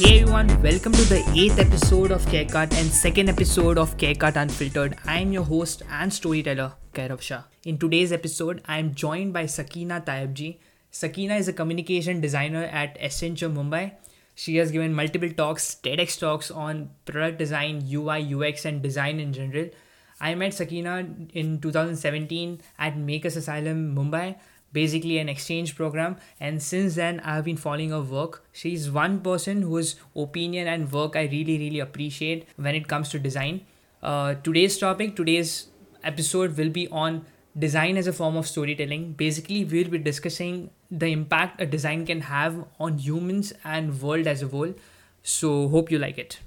Hey everyone, welcome to the 8th episode of CareCut and second episode of CareCut Unfiltered. I am your host and storyteller, Kairav Shah. In today's episode, I am joined by Sakina Tayebji. Sakina is a communication designer at Accenture Mumbai. She has given multiple talks, TEDx talks on product design, UI, UX, and design in general. I met Sakina in 2017 at Makers Asylum, Mumbai, basically an exchange program. And since then i've been following her work. She's one person whose opinion and work i really really appreciate when it comes to design. Uh, today's topic today's episode will be on design as a form of storytelling. Basically we'll be discussing the impact a design can have on humans and world as a whole. So hope you like it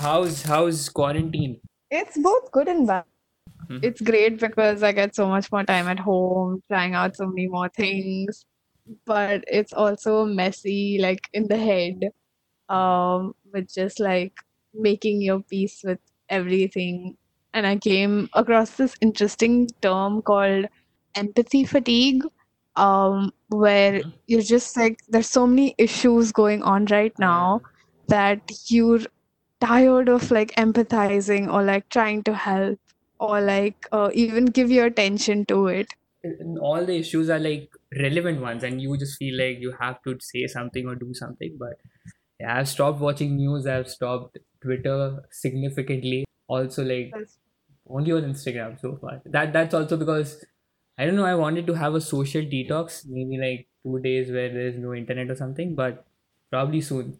how's how's quarantine? It's both good and bad. Mm-hmm. It's great because I get so much more time at home, trying out so many more things. But it's also messy, like in the head, um, with just like making your peace with everything. And I came across this interesting term called empathy fatigue, um, where mm-hmm. you're just like, there's so many issues going on right now that you're tired of like empathizing or like trying to help or like uh, even give your attention to it. And all the issues are like relevant ones and you just feel like you have to say something or do something but yeah i've stopped watching news i've stopped twitter significantly. Also like only on instagram so far. That that's also because i don't know i wanted to have a social detox maybe like two days where there's no internet or something but probably soon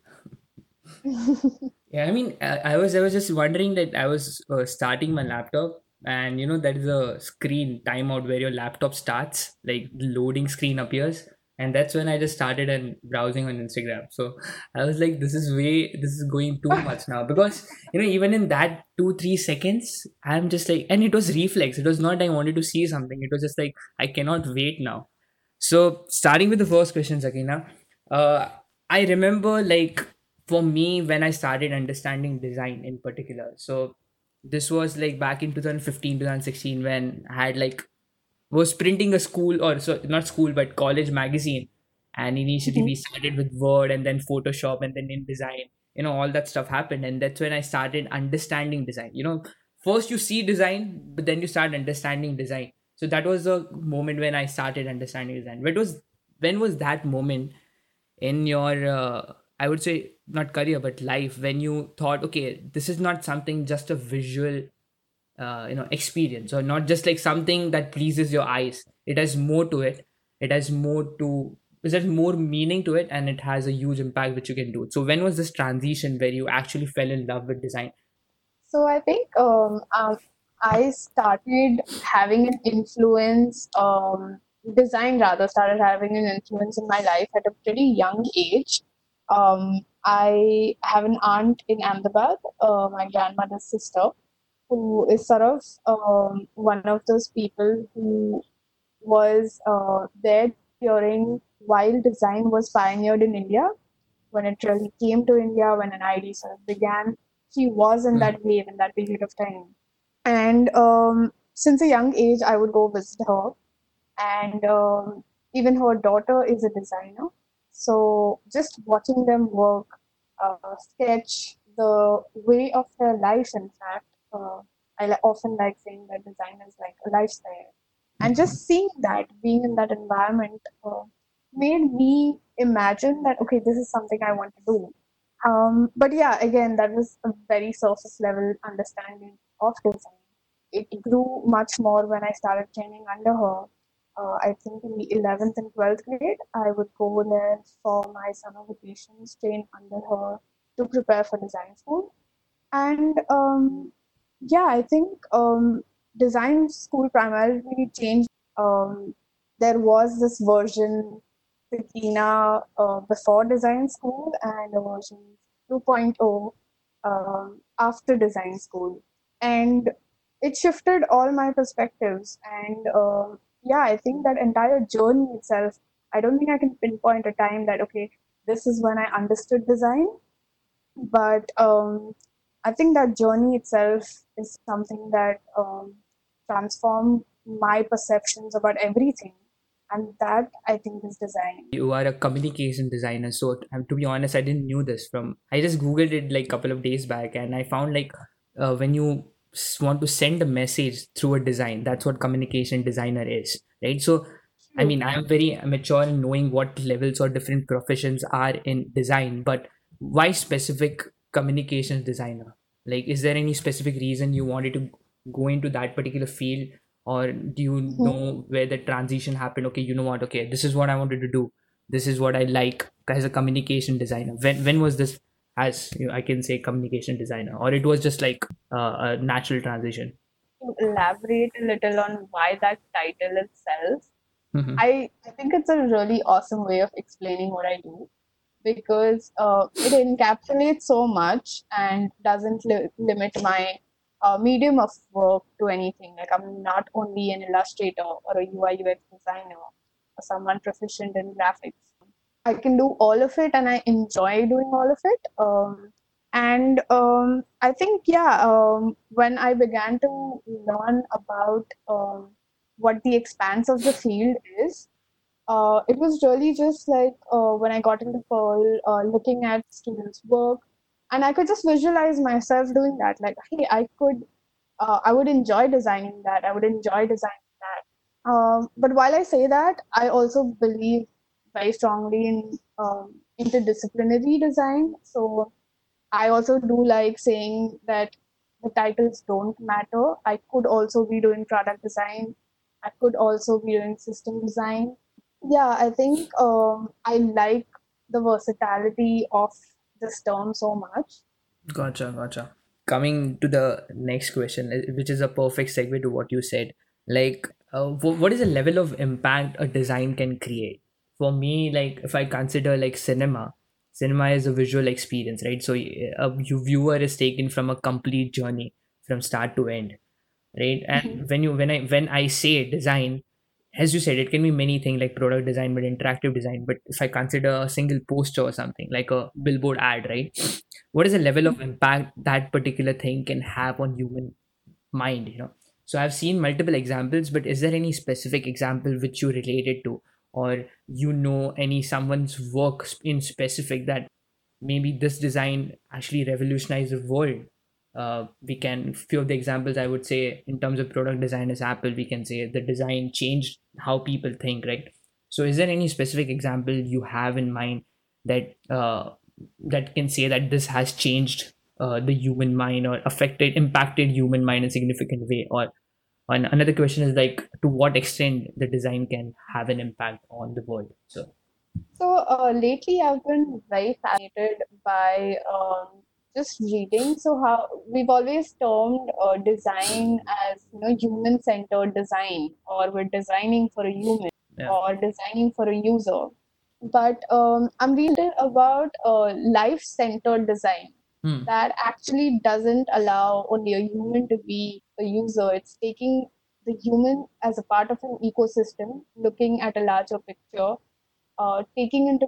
Yeah, I mean, I, I was I was just wondering that I was uh, starting my laptop, and you know there is a screen timeout where your laptop starts, like loading screen appears, and that's when I just started and browsing on Instagram. So I was like, this is way, this is going too much now because you know even in that two three seconds, I'm just like, and it was reflex. It was not I wanted to see something. It was just like I cannot wait now. So starting with the first question, Sakina, uh, I remember like for me when i started understanding design in particular so this was like back in 2015 2016 when i had like was printing a school or so not school but college magazine. And initially mm-hmm. we started with word and then photoshop and then InDesign you know all that stuff happened and that's when i started understanding design. You know first you see design but then you start understanding design. So that was the moment when i started understanding design. What was when was that moment in your uh, I would say not career but life when you thought okay this is not something just a visual uh, you know experience or not just like something that pleases your eyes. It has more to it. It has more to is there's more meaning to it and it has a huge impact which you can do. So when was this transition where you actually fell in love with design? So i think um, um i started having an influence um, design rather started having an influence in my life at a pretty young age um, I have an aunt in Ahmedabad, uh, my grandmother's sister, who is sort of um, one of those people who was uh, there during while design was pioneered in India, when it really came to India, when NID sort of began. She was in that wave in that period of time. And um, since a young age, I would go visit her. And um, even her daughter is a designer. So just watching them work, uh, sketch the way of their lives, in fact, uh, I often like saying that design is like a lifestyle. And just mm-hmm. seeing that, being in that environment, uh, made me imagine that, okay, this is something I want to do. Um, but yeah, again, that was a very surface level understanding of design. It grew much more when I started training under her uh, I think in the 11th and 12th grade, I would go there for my summer vacations, train under her to prepare for design school. And um, yeah, I think um, design school primarily changed. Um, there was this version, Sakina, uh, before design school and a version 2.0 um, after design school. And it shifted all my perspectives and uh, yeah, I think that entire journey itself, I don't think I can pinpoint a time that, okay, this is when I understood design. but um, I think that journey itself is something that um, transformed my perceptions about everything, and that I think is design. You are a communication designer, so um, to be honest, I didn't knew this from. I just googled it like a couple of days back, and I found like uh, when you want to send a message through a design, that's what communication designer is, right? So I mean, I'm very mature in knowing what levels or different professions are in design, but why specific communications designer? Like, is there any specific reason you wanted to go into that particular field, or do you Mhm. know where the transition happened? Okay, you know what? Okay, this is what I wanted to do. This is what I like as a communication designer. When when was this? As you know, I can say, communication designer, or it was just like uh, a natural transition. To elaborate a little on why that title itself, Mhm. I, I think it's a really awesome way of explaining what I do because uh, it encapsulates so much and doesn't li- limit my uh, medium of work to anything. Like I'm not only an illustrator or a UI UX designer or someone proficient in graphics. I can do all of it and I enjoy doing all of it. Um, and um, I think, yeah, um, when I began to learn about um, what the expanse of the field is, uh, it was really just like uh, when I got into Pearl, uh, looking at students' work, and I could just visualize myself doing that. Like, hey, I could, uh, I would enjoy designing that. I would enjoy designing that. Um, but while I say that, I also believe very strongly in um, interdisciplinary design. So I also do like saying that the titles don't matter. I could also be doing product design. I could also be doing system design. Yeah, I think um, I like the versatility of this term so much. Gotcha, gotcha. Coming to the next question, uh, which is a perfect segue to what you said. Like, uh, what is the level of impact a design can create? For me, like, if I consider like cinema, cinema is a visual experience, right? So, a viewer is taken from a complete journey from start to end, right? And mm-hmm. when you when I when I say design, as you said, it can be many things like product design, but interactive design. But if I consider a single poster or something like a billboard ad, right? What is the level of mm-hmm. impact that particular thing can have on human mind? You know. So I've seen multiple examples, but is there any specific example which you related to, or you know any someone's work in specific that maybe this design actually revolutionized the world? uh, we can few of the examples i would say in terms of product design is apple we can say the design changed how people think right so is there any specific example you have in mind that uh, that can say that this has changed uh, the human mind or affected impacted human mind in a significant way or and another question is like to what extent the design can have an impact on the world so So uh, lately, I've been very fascinated by um, just reading. So how we've always termed uh, design as you know human-centered design, or we're designing for a human, yeah or designing for a user. But um, I'm reading about uh, life-centered design hmm. that actually doesn't allow only a human to be user. It's taking the human as a part of an ecosystem, looking at a larger picture uh, taking into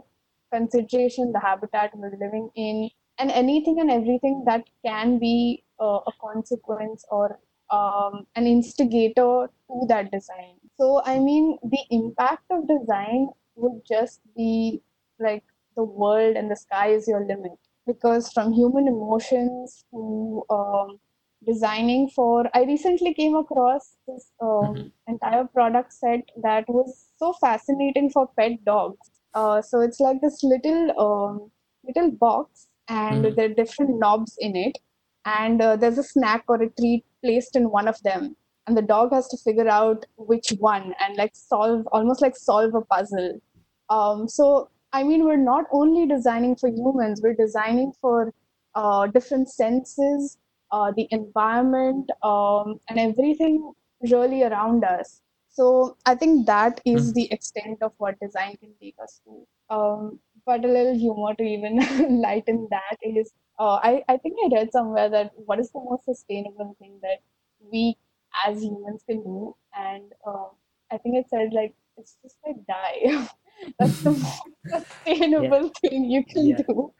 consideration the habitat we're living in and anything and everything that can be uh, a consequence or um, an instigator to that design. So, I mean, the impact of design would just be like the world and the sky is your limit. Because from human emotions to um, designing for, I recently came across this um, entire product set that was so fascinating for pet dogs uh, so it's like this little um, little box, and Mhm. there are different knobs in it, and uh, there's a snack or a treat placed in one of them, and the dog has to figure out which one and like solve almost like solve a puzzle. Um, so I mean, we're not only designing for humans; we're designing for uh, different senses, uh, the environment, um, and everything really around us. So I think that is Mhm. the extent of what design can take us to. Um, but a little humor to even lighten that is, uh, I, I think I read somewhere that what is the most sustainable thing that we as humans can do? And uh, I think it said like, it's just like die. That's the most yeah sustainable thing you can yeah do.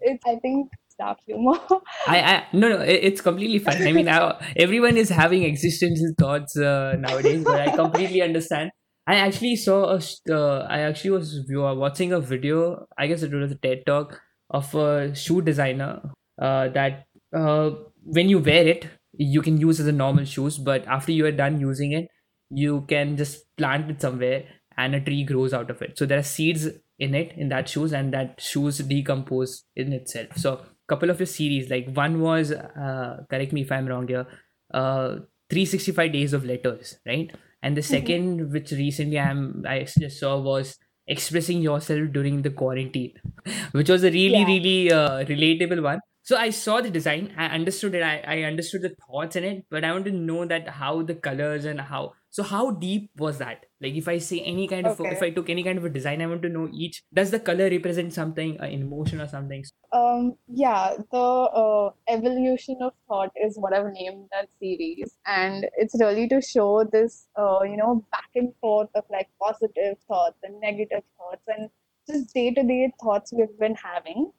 It's, I think dark humor. I, I no no it- it's completely fine. I mean I, everyone is having existential thoughts uh, nowadays, but I completely understand. I actually saw a uh, I actually was wa- watching a video. I guess it was a TED talk of a shoe designer uh, that uh, when you wear it, you can use as a normal shoes, but after you are done using it, you can just plant it somewhere and a tree grows out of it. So there are seeds in it in that shoes, and that shoes decompose in itself. So couple of the series, like one was uh, correct me if I'm wrong here, uh, 365 days of letters, right? And the Mhm. second, which recently I'm I just saw was expressing yourself during the quarantine, which was a really Yeah. really uh, relatable one. So I saw the design, I understood it, I, I understood the thoughts in it, but I want to know that how the colors and how. So how deep was that? Like if I say any kind of, if I took any kind of a design, I want to know each. Does the color represent something, an emotion or something? Um, yeah, the uh, evolution of thought is what I've named that series, and it's really to show this, uh, you know, back and forth of like positive thoughts and negative thoughts, and just day-to-day thoughts we've been having.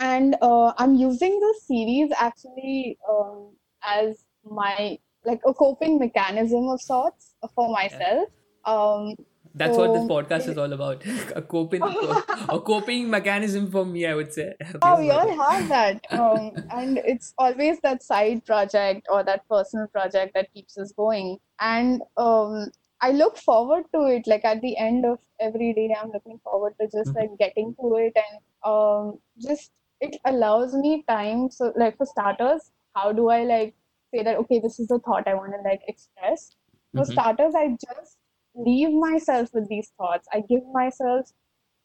And uh, I'm using this series actually um, as my like a coping mechanism of sorts for myself. Um, That's what this podcast is all about. a coping, a coping mechanism for me, I would say. Oh, we all have that. Um, and it's always that side project or that personal project that keeps us going. And um, I look forward to it. Like at the end of every day, I'm looking forward to just like getting to it and um, just it allows me time. So, like for starters, how do I like say that, okay, this is the thought I want to like express? For Mhm. starters, I just leave myself with these thoughts. I give myself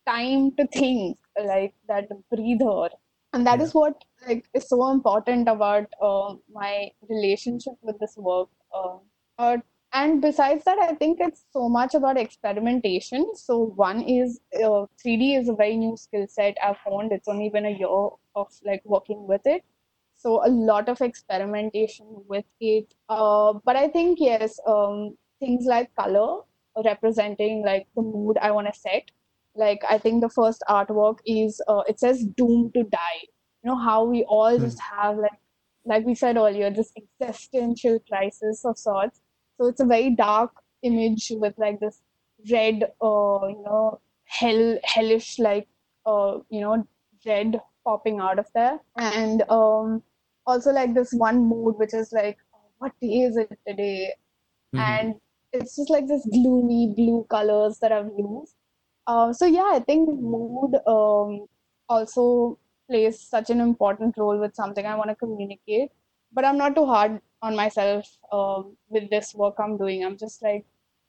time to think, like that breather. And that Yeah. is what like is so important about uh, my relationship with this work. Uh, uh, and besides that, I think it's so much about experimentation. So one is uh, 3D is a very new skill set I've found. It's only been a year of like working with it. So a lot of experimentation with it. Uh, but I think yes, um, things like color representing like the mood I want to set. Like I think the first artwork is uh, it says doomed to die. You know how we all Hmm. just have like like we said earlier this existential crisis of sorts. So it's a very dark image with like this red, uh, you know, hell hellish like uh, you know, red popping out of there, and um, also like this one mood which is like, what day is it today? Mhm. and it's just like this gloomy blue colors that I've used. Uh, so yeah, I think mood um, also plays such an important role with something I want to communicate. But I'm not too hard on myself um, with this work I'm doing. I'm just like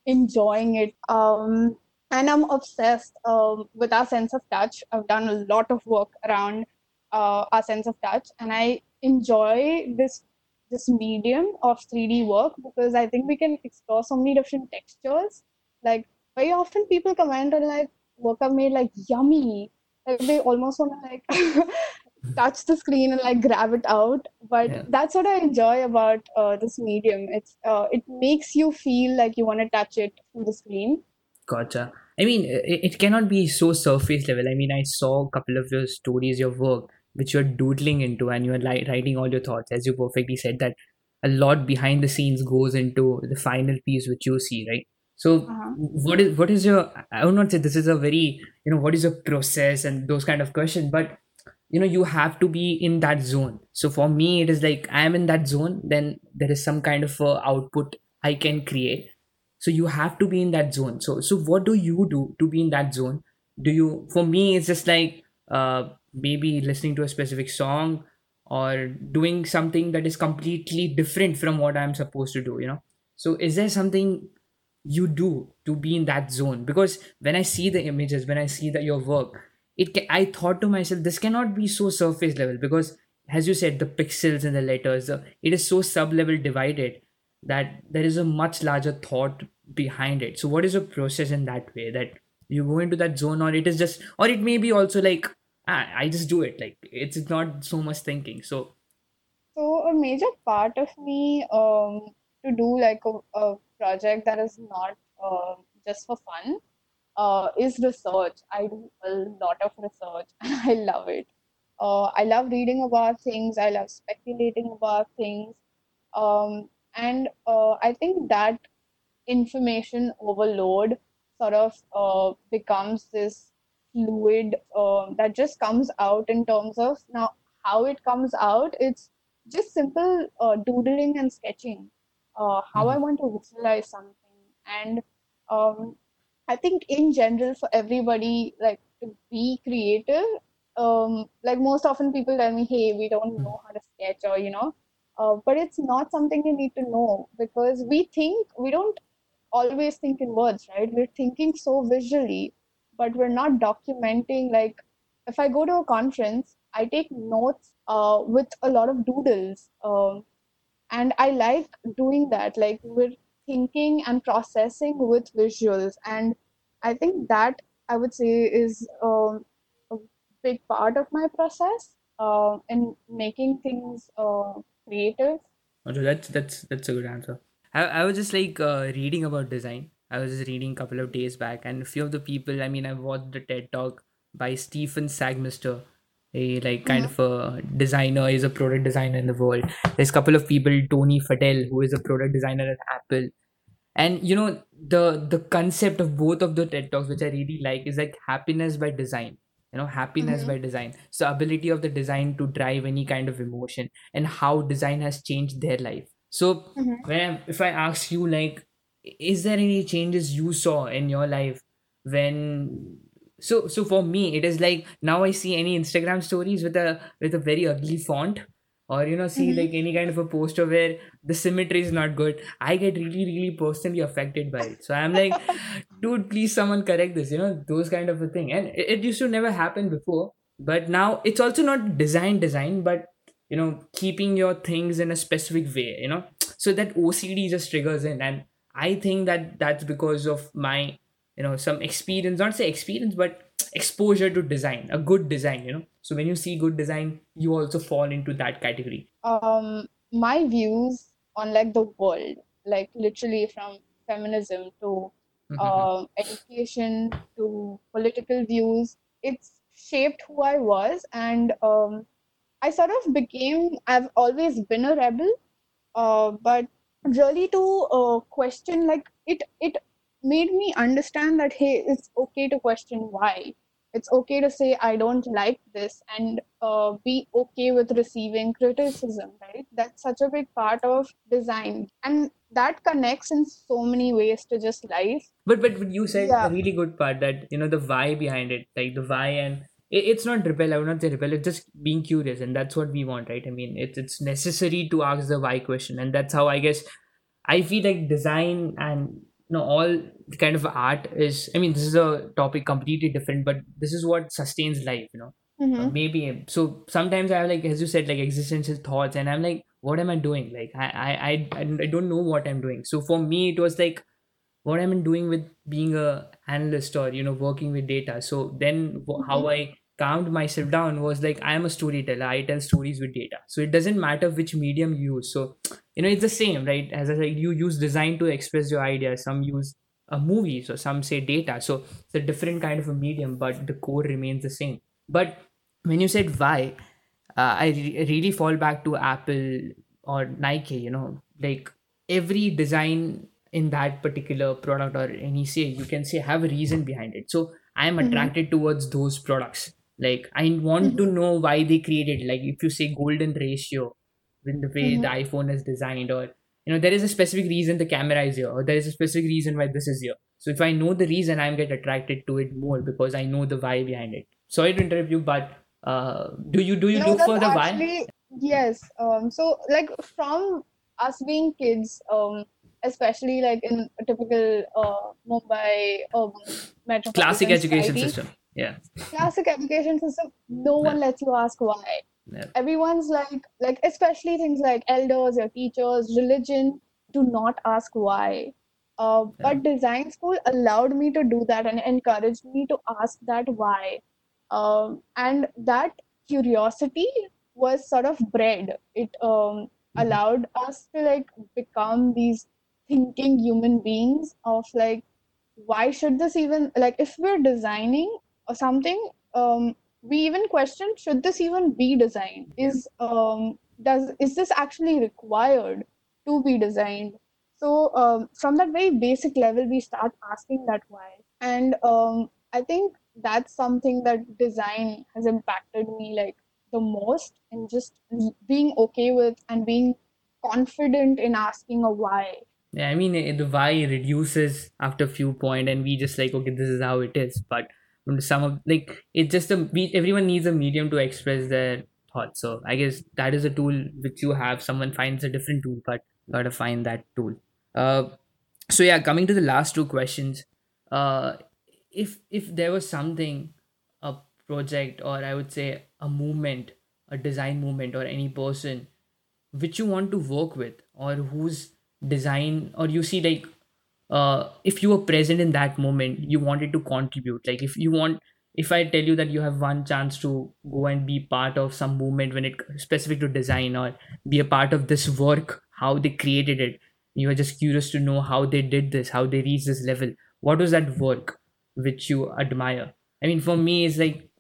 enjoying it. Um, and I'm obsessed um, with our sense of touch. I've done a lot of work around uh, our sense of touch, and I enjoy this this medium of 3D work because I think we can explore so many different textures. Like very often people comment on like work I've made like yummy. Like they almost want to like touch the screen and like grab it out. But Yeah. that's what I enjoy about uh, this medium. It's uh, it makes you feel like you want to touch it through the screen. Gotcha. I mean, it, it cannot be so surface level. I mean, I saw a couple of your stories, your work, which you're doodling into, and you're li- writing all your thoughts. As you perfectly said, that a lot behind the scenes goes into the final piece, which you see, right? So, Uh-huh. what is what is your? I would not say this is a very you know what is your process and those kind of questions, but you know you have to be in that zone. So for me, it is like I am in that zone. Then there is some kind of output I can create so you have to be in that zone. So so what do you do to be in that zone? Do you for me it's just like uh maybe listening to a specific song or doing something that is completely different from what i'm supposed to do you know? So is there something you do to be in that zone? Because when i see the images when i see that your work it ca- i thought to myself this cannot be so surface level because as you said the pixels and the letters it is so sub level divided that there is a much larger thought behind it so what is your process in that way that you go into that zone or it is just or it may be also like ah, i just do it like it's not so much thinking so So a major part of me um, to do like a, a project that is not uh, just for fun uh, is research. I do a lot of research I love it. Uh, I love reading about things. I love speculating about things. Um, and uh, I think that information overload sort of uh, becomes this fluid uh, that just comes out in terms of now how it comes out. It's just simple uh, doodling and sketching, uh, how I Mhm. want to visualize something. And um, I think in general for everybody, like to be creative, um, like most often people tell me, hey, we don't know how to sketch or, you know, uh, but it's not something you need to know because we think we don't always think in words, right? We're thinking so visually, but we're not documenting. Like, if I go to a conference, I take notes uh, with a lot of doodles. Um, and I like doing that. Like, we're thinking and processing with visuals. And I think that I would say is um, a big part of my process uh, in making things uh, creative. Also, that's that's that's a good answer. I, I was just like uh, reading about design. I was just reading a couple of days back, and a few of the people. I mean, I watched the TED talk by Stephen Sagmeister, a like kind Mhm. of a designer. He's a product designer in the world. There's a couple of people. Tony Fadell, who is a product designer at Apple, and you know the the concept of both of the TED talks, which I really like, is like happiness by design. You know, happiness Mhm. by design. So ability of the design to drive any kind of emotion, and how design has changed their life. So Mhm. when I, if I ask you like, is there any changes you saw in your life when? So so for me, it is like now I see any Instagram stories with a with a very ugly font, or you know see Mhm. like any kind of a poster where the symmetry is not good. I get really really personally affected by it. So I'm like, dude, please someone correct this. You know those kind of a thing, and it, it used to never happen before, but now it's also not design design, but you know keeping your things in a specific way. You know so that OCD just triggers in, and I think that that's because of my you know some experience, not say experience, but exposure to design, a good design. You know, so when you see good design, you also fall into that category. um my views on like the world like literally from feminism to Mhm. um education to political views it's shaped who i was and um i sort of became i've always been a rebel uh, but really to uh, question like it it made me understand that hey it's okay to question why it's okay to say i don't like this and uh, be okay with receiving criticism right? That's such a big part of design. And that connects in so many ways to just life. But but you said a really good part that you know the why behind it like the why and it, it's not rebel i would not say rebel it's just being curious and that's what we want right? I mean it's it's necessary to ask the why question and that's how i guess i feel like design and know all kind of art is i mean this is a topic completely different but this is what sustains life you know uh, hmm maybe so sometimes i have like as you said like existential thoughts and i'm like what am i doing like i i i, I don't know what i'm doing so for me it was like what am I'm doing with being a analyst or you know working with data. So then wh- hmm how I calmed myself down was like I am a storyteller. I tell stories with data. So it doesn't matter which medium you use. So you know it's the same, right? As I said, you use design to express your ideas. Some use a movie, so some say data. So it's a different kind of a medium, but the core remains the same. But when you said why, uh, I re- really fall back to Apple or Nike. You know, like every design in that particular product or any say you can say have a reason behind it so i am hmm attracted towards those products like i want to hmm know why they created like if you say golden ratio in the way hmm the iphone is designed or you know there is a specific reason the camera is here or there is a specific reason why this is here. So if i know the reason i'm get attracted to it more because i know the why behind it. Sorry to interrupt you but uh do you do you No, look for the why? yes. Um, so like from us being kids, um, especially like in a typical uh, Mumbai urban classic education society, system yeah. classic education system, no yeah, one lets you ask why. Yeah. Everyone's like like especially things like elders, your teachers, religion, do not ask why. Uh, yeah. but design school allowed me to do that and encouraged me to ask that why um, and that curiosity was sort of bred it um, Mhm. allowed us to like become these thinking human beings of like why should this even like if we're designing or something um, we even question should this even be designed? Is um, does is this actually required to be designed? So um, from that very basic level we start asking that why. And um, i think that's something that design has impacted me like the most and just being okay with and being confident in asking a why. Yeah i mean the why reduces after a few point and we just like okay this is how it is. But some of like it's just a we, everyone needs a medium to express their thoughts. So i guess that is a tool which you have. Someone finds a different tool but gotta find that tool. Uh so yeah coming to the last two questions. Uh if if there was something a project or i would say a movement a design movement or any person which you want to work with or whose design or you see like uh, if you were present in that moment you wanted to contribute like if you want if i tell you that you have one chance to go and be part of some movement when it specific to design or be a part of this work how they created it you are just curious to know how they did this how they reached this level what was that work which you admire i mean for me it's like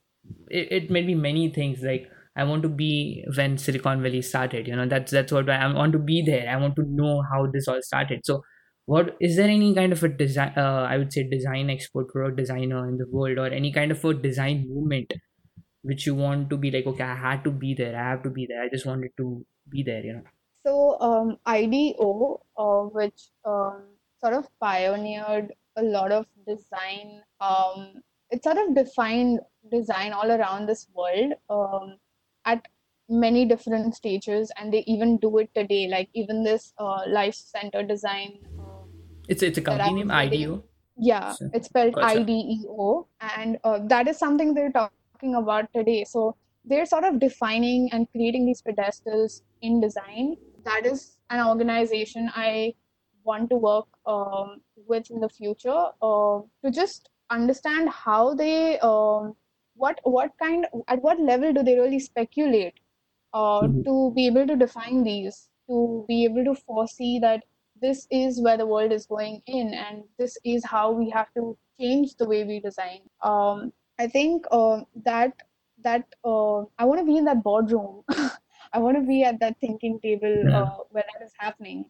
it, it may be many things like I want to be when Silicon Valley started. You know, that's that's what I, want to be there. I want to know how this all started. So, what is there any kind of a design? Uh, I would say design expert, product designer in the world, or any kind of a design movement which you want to be like, okay, I had to be there. I have to be there. I just wanted to be there. You know. So um, IDEO, uh, which um, sort of pioneered a lot of design. Um, it sort of defined design all around this world. Um, at many different stages and they even do it today like even this uh, life center design it's it's a company name ideo yeah so, it's spelled gotcha. ideo and uh, that is something they're talking about today so they're sort of defining and creating these pedestals in design that is an organization i want to work um, with in the future uh, to just understand how they um, what what kind at what level do they really speculate uh, mm-hmm. to be able to define these to be able to foresee that this is where the world is going in and this is how we have to change the way we design. Um, i think uh, that that uh, i want to be in that boardroom. I want to be at that thinking table yeah. Uh, where that is happening.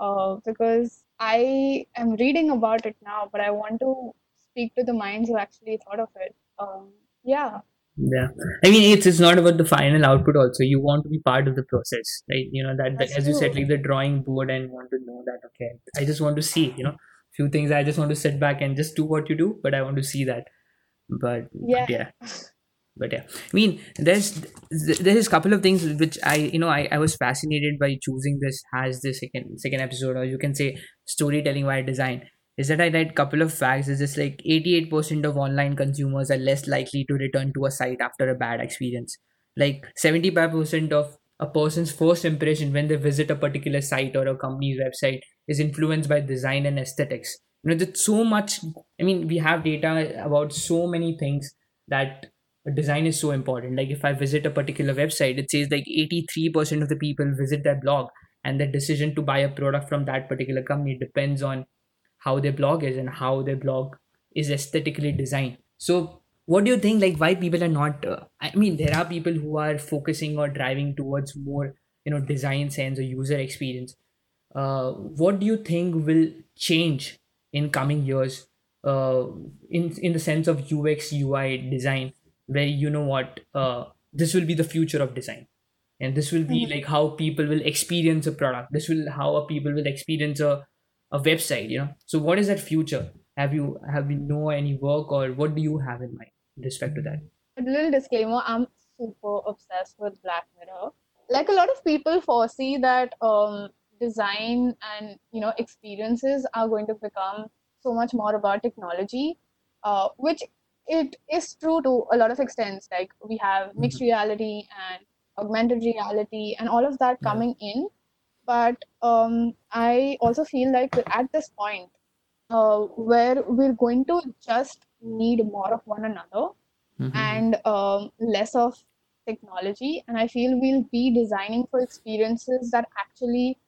Uh, because i am reading about it now but i want to speak to the minds who actually thought of it. Um, yeah yeah. I mean it's it's not about the final output also. You want to be part of the process right? You know that, that as you said like the drawing board and want to know that okay i just want to see you know few things. I just want to sit back and just do what you do but i want to see that. But yeah, but yeah. but yeah. I mean there's there's a couple of things which i you know I, I was fascinated by choosing this as the second second episode or you can say storytelling via design is that I read a couple of facts. Is just like 88% of online consumers are less likely to return to a site after a bad experience. Like 75% of a person's first impression when they visit a particular site or a company's website is influenced by design and aesthetics. You know, there's so much. I mean, we have data about so many things that design is so important. Like if I visit a particular website, it says like 83% of the people visit their blog, and the decision to buy a product from that particular company depends on how their blog is and how their blog is aesthetically designed. So what do you think like why people are not uh, i mean there are people who are focusing or driving towards more you know design sense or user experience. Uh, what do you think will change in coming years uh, in in the sense of ux ui design where you know what uh, this will be the future of design? And this will be mm-hmm. like how people will experience a product. This will how people will experience a a website you know? So what is that future? Have you have you know any work or what do you have in mind in respect to that? A little disclaimer i'm super obsessed with black mirror. Like a lot of people foresee that um, design and you know experiences are going to become so much more about technology uh, which it is true to a lot of extents. Like we have mixed mm-hmm. reality and augmented reality and all of that coming yeah. in but um, I also feel like we're at this point uh, where we're going to just need more of one another mm-hmm. and um, less of technology. And I feel we'll be designing for experiences that actually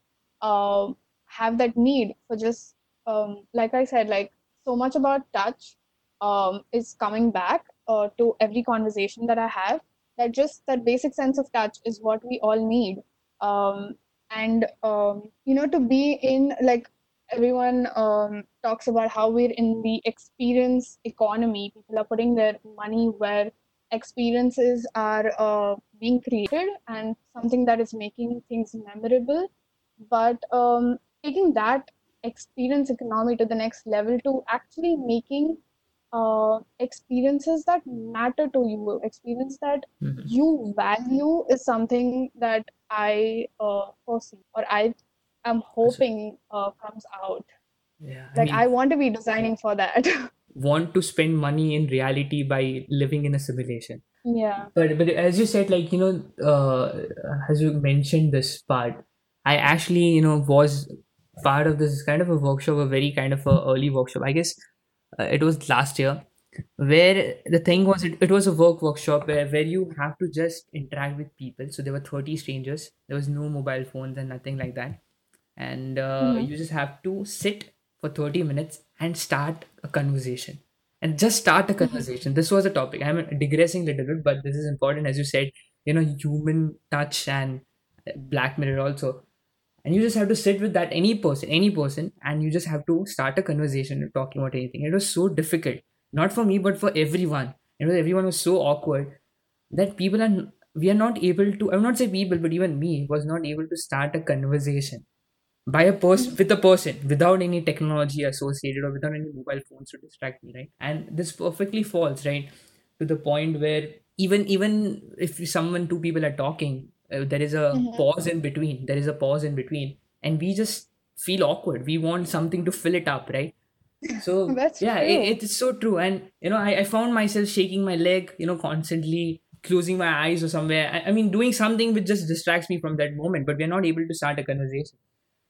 uh, have that need for just, um, like I said, like so much about touch um, is coming back. uh, to every conversation that I have that just that basic sense of touch is what we all need. Um, and um, you know, to be in like everyone um, talks about how we're in the experience economy. People are putting their money where experiences are uh, being created and something that is making things memorable. But um, taking that experience economy to the next level to actually making uh, experiences that matter to you, experience that Mhm. you value is something that I uh, foresee or I am hoping uh, comes out. Yeah, I Like mean, I want to be designing for that. want to spend money in reality by living in a simulation. yeah. But but as you said, like you know, uh, as you mentioned this part, I actually you know was part of this kind of a workshop, a very kind of a early workshop. I guess uh, it was last year, where the thing was it, it was a work workshop where, where you have to just interact with people. So there were thirty strangers. There was no mobile phones and nothing like that, and uh, Mhm. you just have to sit for thirty minutes and start a conversation and just start a conversation. This was a topic. I'm digressing a little bit, but this is important, as you said. You know, human touch and Black Mirror also. And you just have to sit with that any person, any person, and you just have to start a conversation talking about anything. It was so difficult, not for me, but for everyone. You know, everyone was so awkward that people are we are not able to. I will not say people, but even me was not able to start a conversation by a person with a person without any technology associated or without any mobile phones to distract me right and this perfectly falls right to the point where even even if someone two people are talking uh, there is a Mhm. pause in between there is a pause in between and we just feel awkward we want something to fill it up right so That's yeah it, it's so true. And you know I, I found myself shaking my leg you know constantly closing my eyes or somewhere. I, I mean doing something which just distracts me from that moment but we're not able to start a conversation.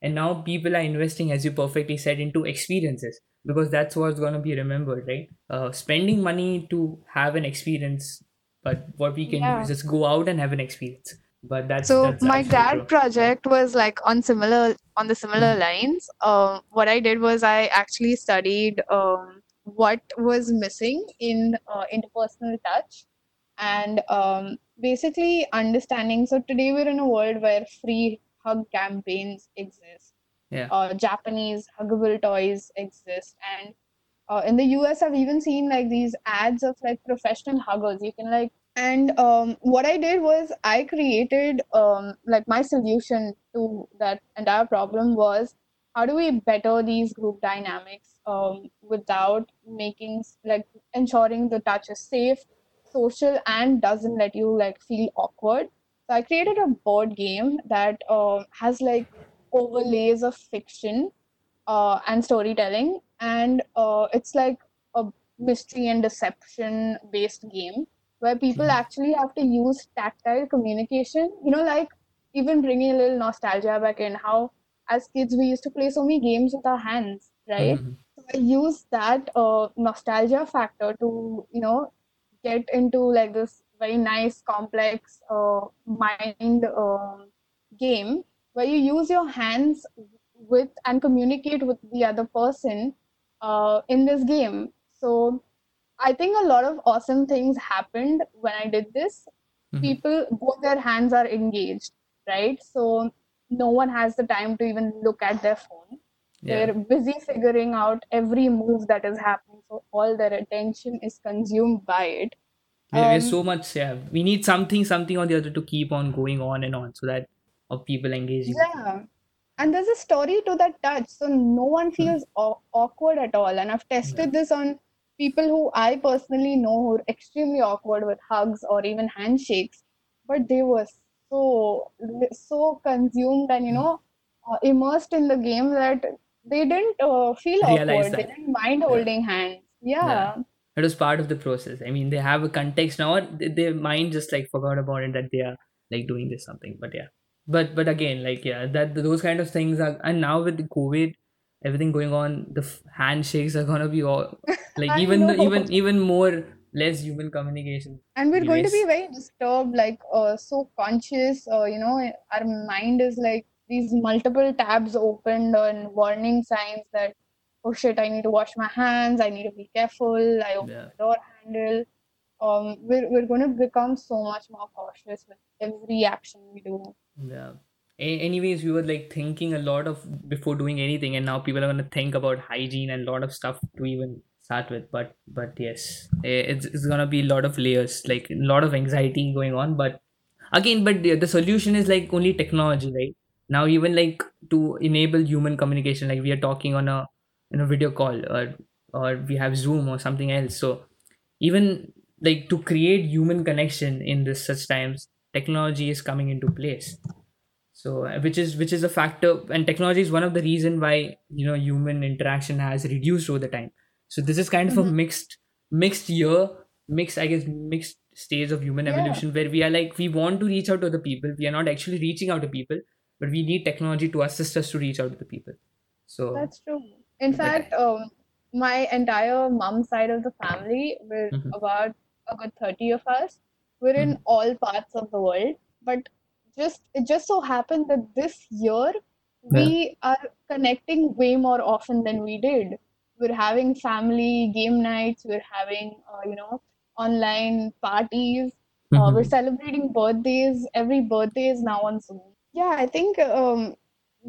And now people are investing as you perfectly said into experiences because that's what's going to be remembered right? Uh, spending money to have an experience but what we can do is just go out and have an experience but that's So that's my grad true. project was like on similar on the similar lines. Um, what I did was I actually studied um, what was missing in uh, interpersonal touch and um, basically understanding. So today we're in a world where free hug campaigns exist. yeah Uh, Japanese huggable toys exist, and uh, in the US, I've even seen like these ads of like professional huggers. You can like, and um, what I did was I created um, like my solution to that entire problem was how do we better these group dynamics um, without making like ensuring the touch is safe, social, and doesn't let you like feel awkward. So I created a board game that uh, has like overlays of fiction uh, and storytelling, and uh, it's like a mystery and deception based game where people Mhm. actually have to use tactile communication. You know, like even bringing a little nostalgia back in how as kids we used to play so many games with our hands, right? Mhm. So I use that uh, nostalgia factor to you know get into like this very nice complex uh, mind um, game where you use your hands with and communicate with the other person uh, in this game so i think a lot of awesome things happened when i did this. Mhm. people both their hands are engaged right? So no one has the time to even look at their phone. Yeah. They're busy figuring out every move that is happening so all their attention is consumed by it. Um, so much yeah we need something something or the other to keep on going on and on so that of people engaging. Yeah. And there's a story to that touch so no one feels aw- awkward at all. And i've tested this on people who i personally know who are extremely awkward with hugs or even handshakes but they were so so consumed and you know uh, immersed in the game that they didn't uh, feel Realize awkward they didn't mind Yeah. holding hands. Yeah, Yeah. it was part of the process. I mean they have a context now. Their mind just like forgot about it that they are like doing this something but yeah. But but again like yeah that those kind of things are and now with the covid everything going on the f- handshakes are gonna be all like even know. even even more less human communication and we're going to be very disturbed like uh, so conscious uh, you know our mind is like these multiple tabs opened and warning signs that oh shit i need to wash my hands i need to be careful i open Yeah. the door handle um, we're, we're going to become so much more cautious with every action we do. Yeah. A- anyways, we were like thinking a lot of before doing anything, and now people are gonna think about hygiene and a lot of stuff to even start with. But but yes, it's it's gonna be a lot of layers, like a lot of anxiety going on. But again, but the, the solution is like only technology, right? Now even like to enable human communication, like we are talking on a in a video call or or we have Zoom or something else. So even like to create human connection in this such times technology is coming into place so uh, which is which is a factor and technology is one of the reason why you know human interaction has reduced over the time so this is kind of a Mhm. mixed mixed year mixed i guess mixed stage of human Yeah. evolution where we are like we want to reach out to the people we are not actually reaching out to people but we need technology to assist us to reach out to the people so That's true. In fact, um, my entire mom side of the family, we're Mhm. about a good 30 of us. We're in all parts of the world, but just it just so happened that this year we are connecting way more often than we did. We're having family game nights, we're having uh, you know online parties, uh, Mhm. we're celebrating birthdays. Every birthday is now on Zoom. Yeah, I think um,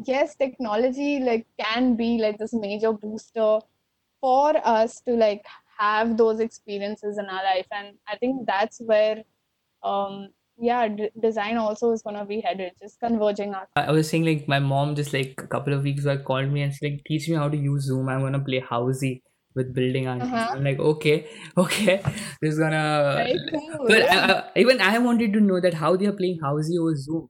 yes, technology like can be like this major booster for us to like have those experiences in our life, and I think that's where um yeah, d design also is gonna be headed, just converging our I was saying like my mom just like a couple of weeks ago called me and she like, teach me how to use Zoom. I'm gonna play housey with building aunties. Uh-huh. I'm like, okay, okay. This is gonna. very cool. But I, I, even I wanted to know that how they are playing housey over Zoom.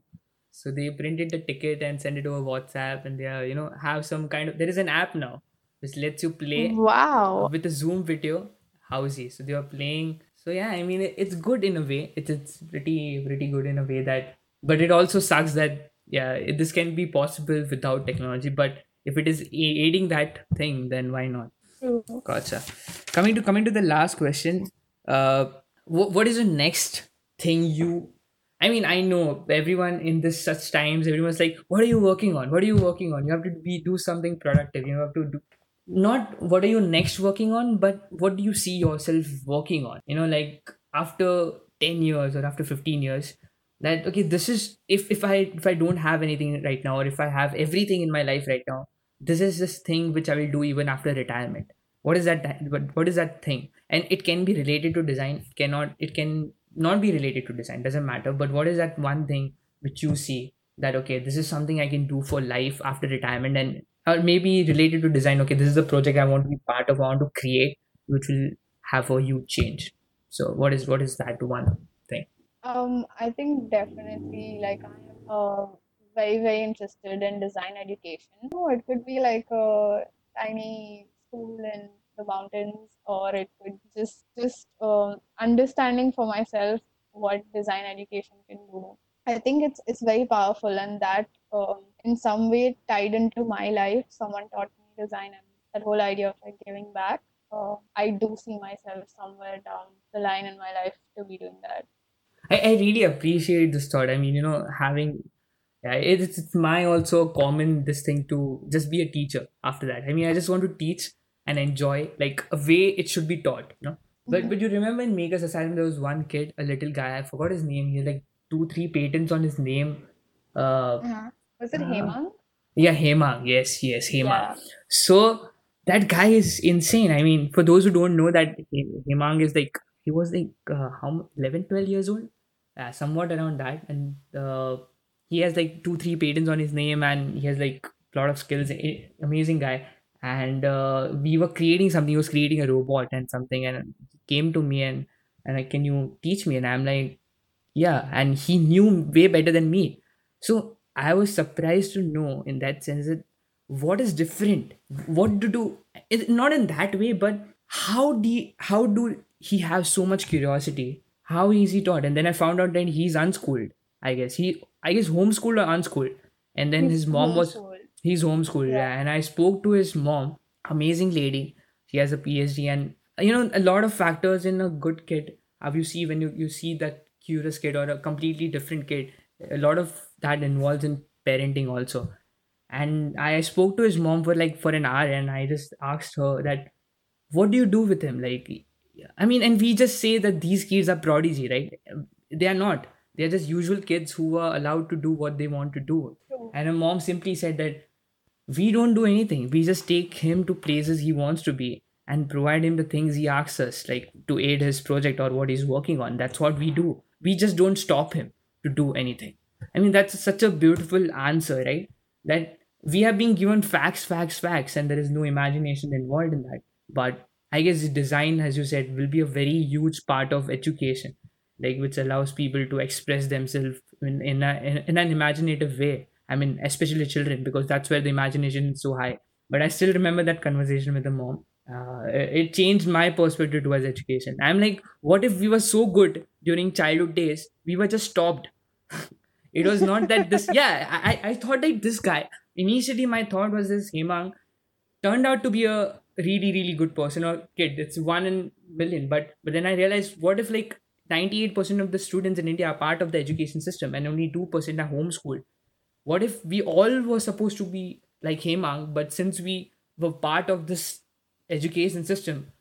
So they printed the ticket and send it over WhatsApp, and they are you know have some kind of. There is an app now which lets you play Wow. with a Zoom video housey. So they are playing. So yeah, I mean it's good in a way. It's it's pretty pretty good in a way that, but it also sucks that yeah it, this can be possible without technology. But if it is aiding that thing, then why not? Gotcha. Coming to coming to the last question, uh, what what is the next thing you? I mean, I know everyone in this such times. Everyone's like, "What are you working on? What are you working on? You have to be do something productive. You have to do not what are you next working on, but what do you see yourself working on? You know, like after ten years or after fifteen years, that okay, this is if if I if I don't have anything right now, or if I have everything in my life right now, this is this thing which I will do even after retirement. What is that? What what is that thing? And it can be related to design. It cannot. It can not be related to design. Doesn't matter. But what is that one thing which you see that okay, this is something I can do for life after retirement, and or maybe related to design. Okay, this is a project I want to be part of. I want to create, which will have a huge change. So what is what is that one thing? Um, I think definitely like I am uh, very, very interested in design education. No, it could be like a tiny school in the mountains, or it could just just um, understanding for myself what design education can do. I think it's it's very powerful, and that um, in some way tied into my life. Someone taught me design, and that whole idea of like giving back. Uh, I do see myself somewhere down the line in my life to be doing that. I, I really appreciate this thought. I mean, you know, having yeah, it's, it's my also common this thing to just be a teacher after that. I mean, I just want to teach and enjoy like a way it should be taught, you know. But Mhm. but you remember in Maker's Asylum there was one kid, a little guy, I forgot his name. He had like two, three patents on his name. Uh Uh-huh. Was it Ah. Hemang? yeah, Hemang. Yes, yes, Hemang. Yeah. So that guy is insane. I mean, for those who don't know that He- Hemang is like he was like uh, how mu- 11 12 years old uh, somewhat around that and uh, he has like two three patents on his name and he has like a lot of skills amazing guy and uh, we were creating something he was creating a robot and something and came to me and and like can you teach me and i'm like yeah and he knew way better than me. So i was surprised to know in that sense that what is different? What to do? Not in that way but how do you- how do he have so much curiosity? How is he taught? And then i found out that he's unschooled i guess. He i guess homeschooled or unschooled? And then He's his mom was he's homeschooled Yeah. yeah. and i spoke to his mom amazing lady. She has a phd and you know a lot of factors in a good kid. How you see when you, you see that curious kid or a completely different kid a lot of that involves in parenting also and i spoke to his mom for like for an hour and i just asked her that what do you do with him like I mean, and we just say that these kids are prodigy, right? They are not. They are just usual kids who are allowed to do what they want to do. And her mom simply said that we don't do anything. We just take him to places he wants to be and provide him the things he asks us, like to aid his project or what he's working on. That's what we do. We just don't stop him to do anything. I mean, that's such a beautiful answer, right? That we have been given facts, facts, facts, and there is no imagination involved in that. But I guess design, as you said, will be a very huge part of education, like which allows people to express themselves in in, a, in, in an imaginative way. I mean, especially children, because that's where the imagination is so high. But I still remember that conversation with the mom. Uh, it changed my perspective towards education. I'm like, what if we were so good during childhood days? We were just stopped. it was not that this. Yeah, I I thought like this guy. Initially, my thought was this Hemang turned out to be a really really good person or kid it's one in million but but then i realized what if like 98% of the students in india are part of the education system and only 2% are homeschooled what if we all were supposed to be like hemang but since we were part of this education system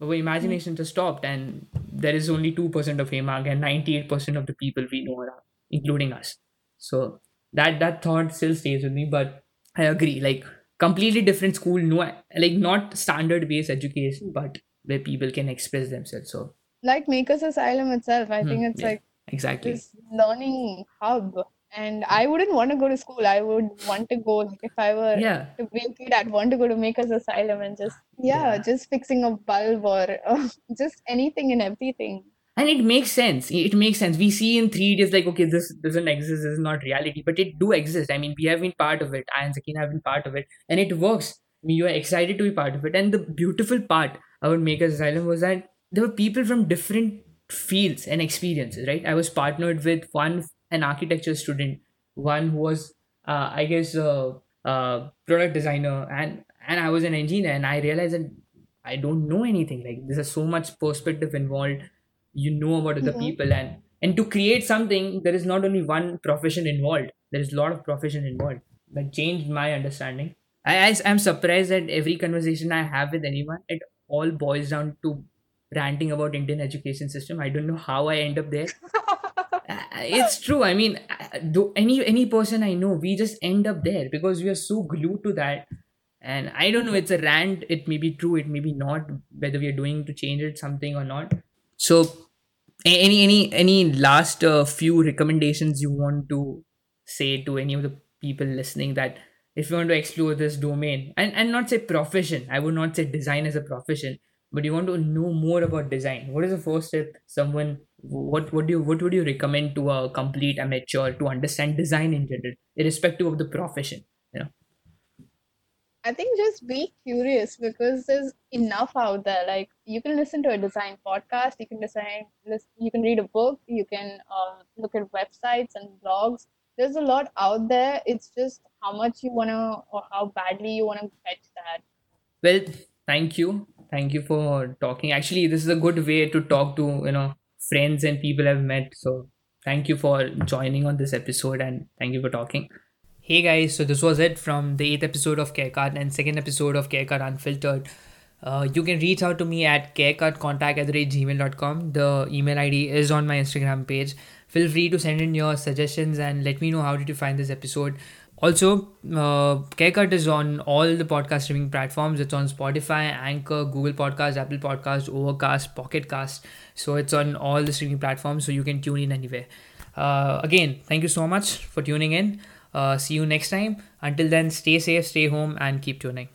our imagination just stopped and there is only 2% of hemang and 98% of the people we know around including us so that that thought still stays with me but i agree like completely different school no like not standard based education but where people can express themselves so Like Makers Asylum itself, I think Hmm, it's yeah. like exactly this learning hub. And I wouldn't want to go to school. I would want to go, like, if I were yeah. to be a kid, I'd want to go to Makers Asylum and just, yeah, Yeah. just fixing a bulb or uh, just anything and everything. and it makes sense. It makes sense. We see in 3 days like okay this doesn't exist. This is not reality. But it do exist. I mean we have been part of it. I and Sakin have been part of it. And it works. I mean, you are excited to be part of it. And the beautiful part about makers asylum was that there were people from different fields and experiences right? I was partnered with one an architecture student one who was uh, i guess a uh, product designer and and i was an engineer and i realized that i don't know anything. Like there's so much perspective involved. You know about other Mhm. people and and to create something there is not only one profession involved. There is a lot of profession involved. That changed my understanding. I I- i'm surprised that every conversation i have with anyone it all boils down to ranting about indian education system. I don't know how i end up there. Uh, it's true. I mean uh, though any any person i know we just end up there because we are so glued to that. And i don't know it's a rant. It may be true. It may be not whether we are doing to change it something or not. So any any any last uh, few recommendations you want to say to any of the people listening that if you want to explore this domain and and not say profession. I would not say design as a profession but you want to know more about design. What is the first step someone what what do you what would you recommend to a complete amateur to understand design in general irrespective of the profession you know I think just be curious because there's enough out there. Like you can listen to a design podcast, you can design, you can read a book, you can uh, look at websites and blogs. There's a lot out there. It's just how much you wanna or how badly you wanna fetch that. well thank you thank you for talking actually this is a good way to talk to you know friends and people i've met. So thank you for joining on this episode and thank you for talking. Hey guys so this was it from the eighth episode of carecard and second episode of carecard unfiltered. Uh, you can reach out to me at carecardcontact at gmail.com the email id is on my instagram page. Feel free to send in your suggestions and let me know how did you find this episode also, uh, CareCut is on all the podcast streaming platforms. It's on Spotify, Anchor, Google Podcast, Apple Podcast, Overcast, Pocket Cast. So it's on all the streaming platforms, so you can tune in anywhere. Uh, again, thank you so much for tuning in. Uh, see you next time. Until then, stay safe, stay home, and keep tuning.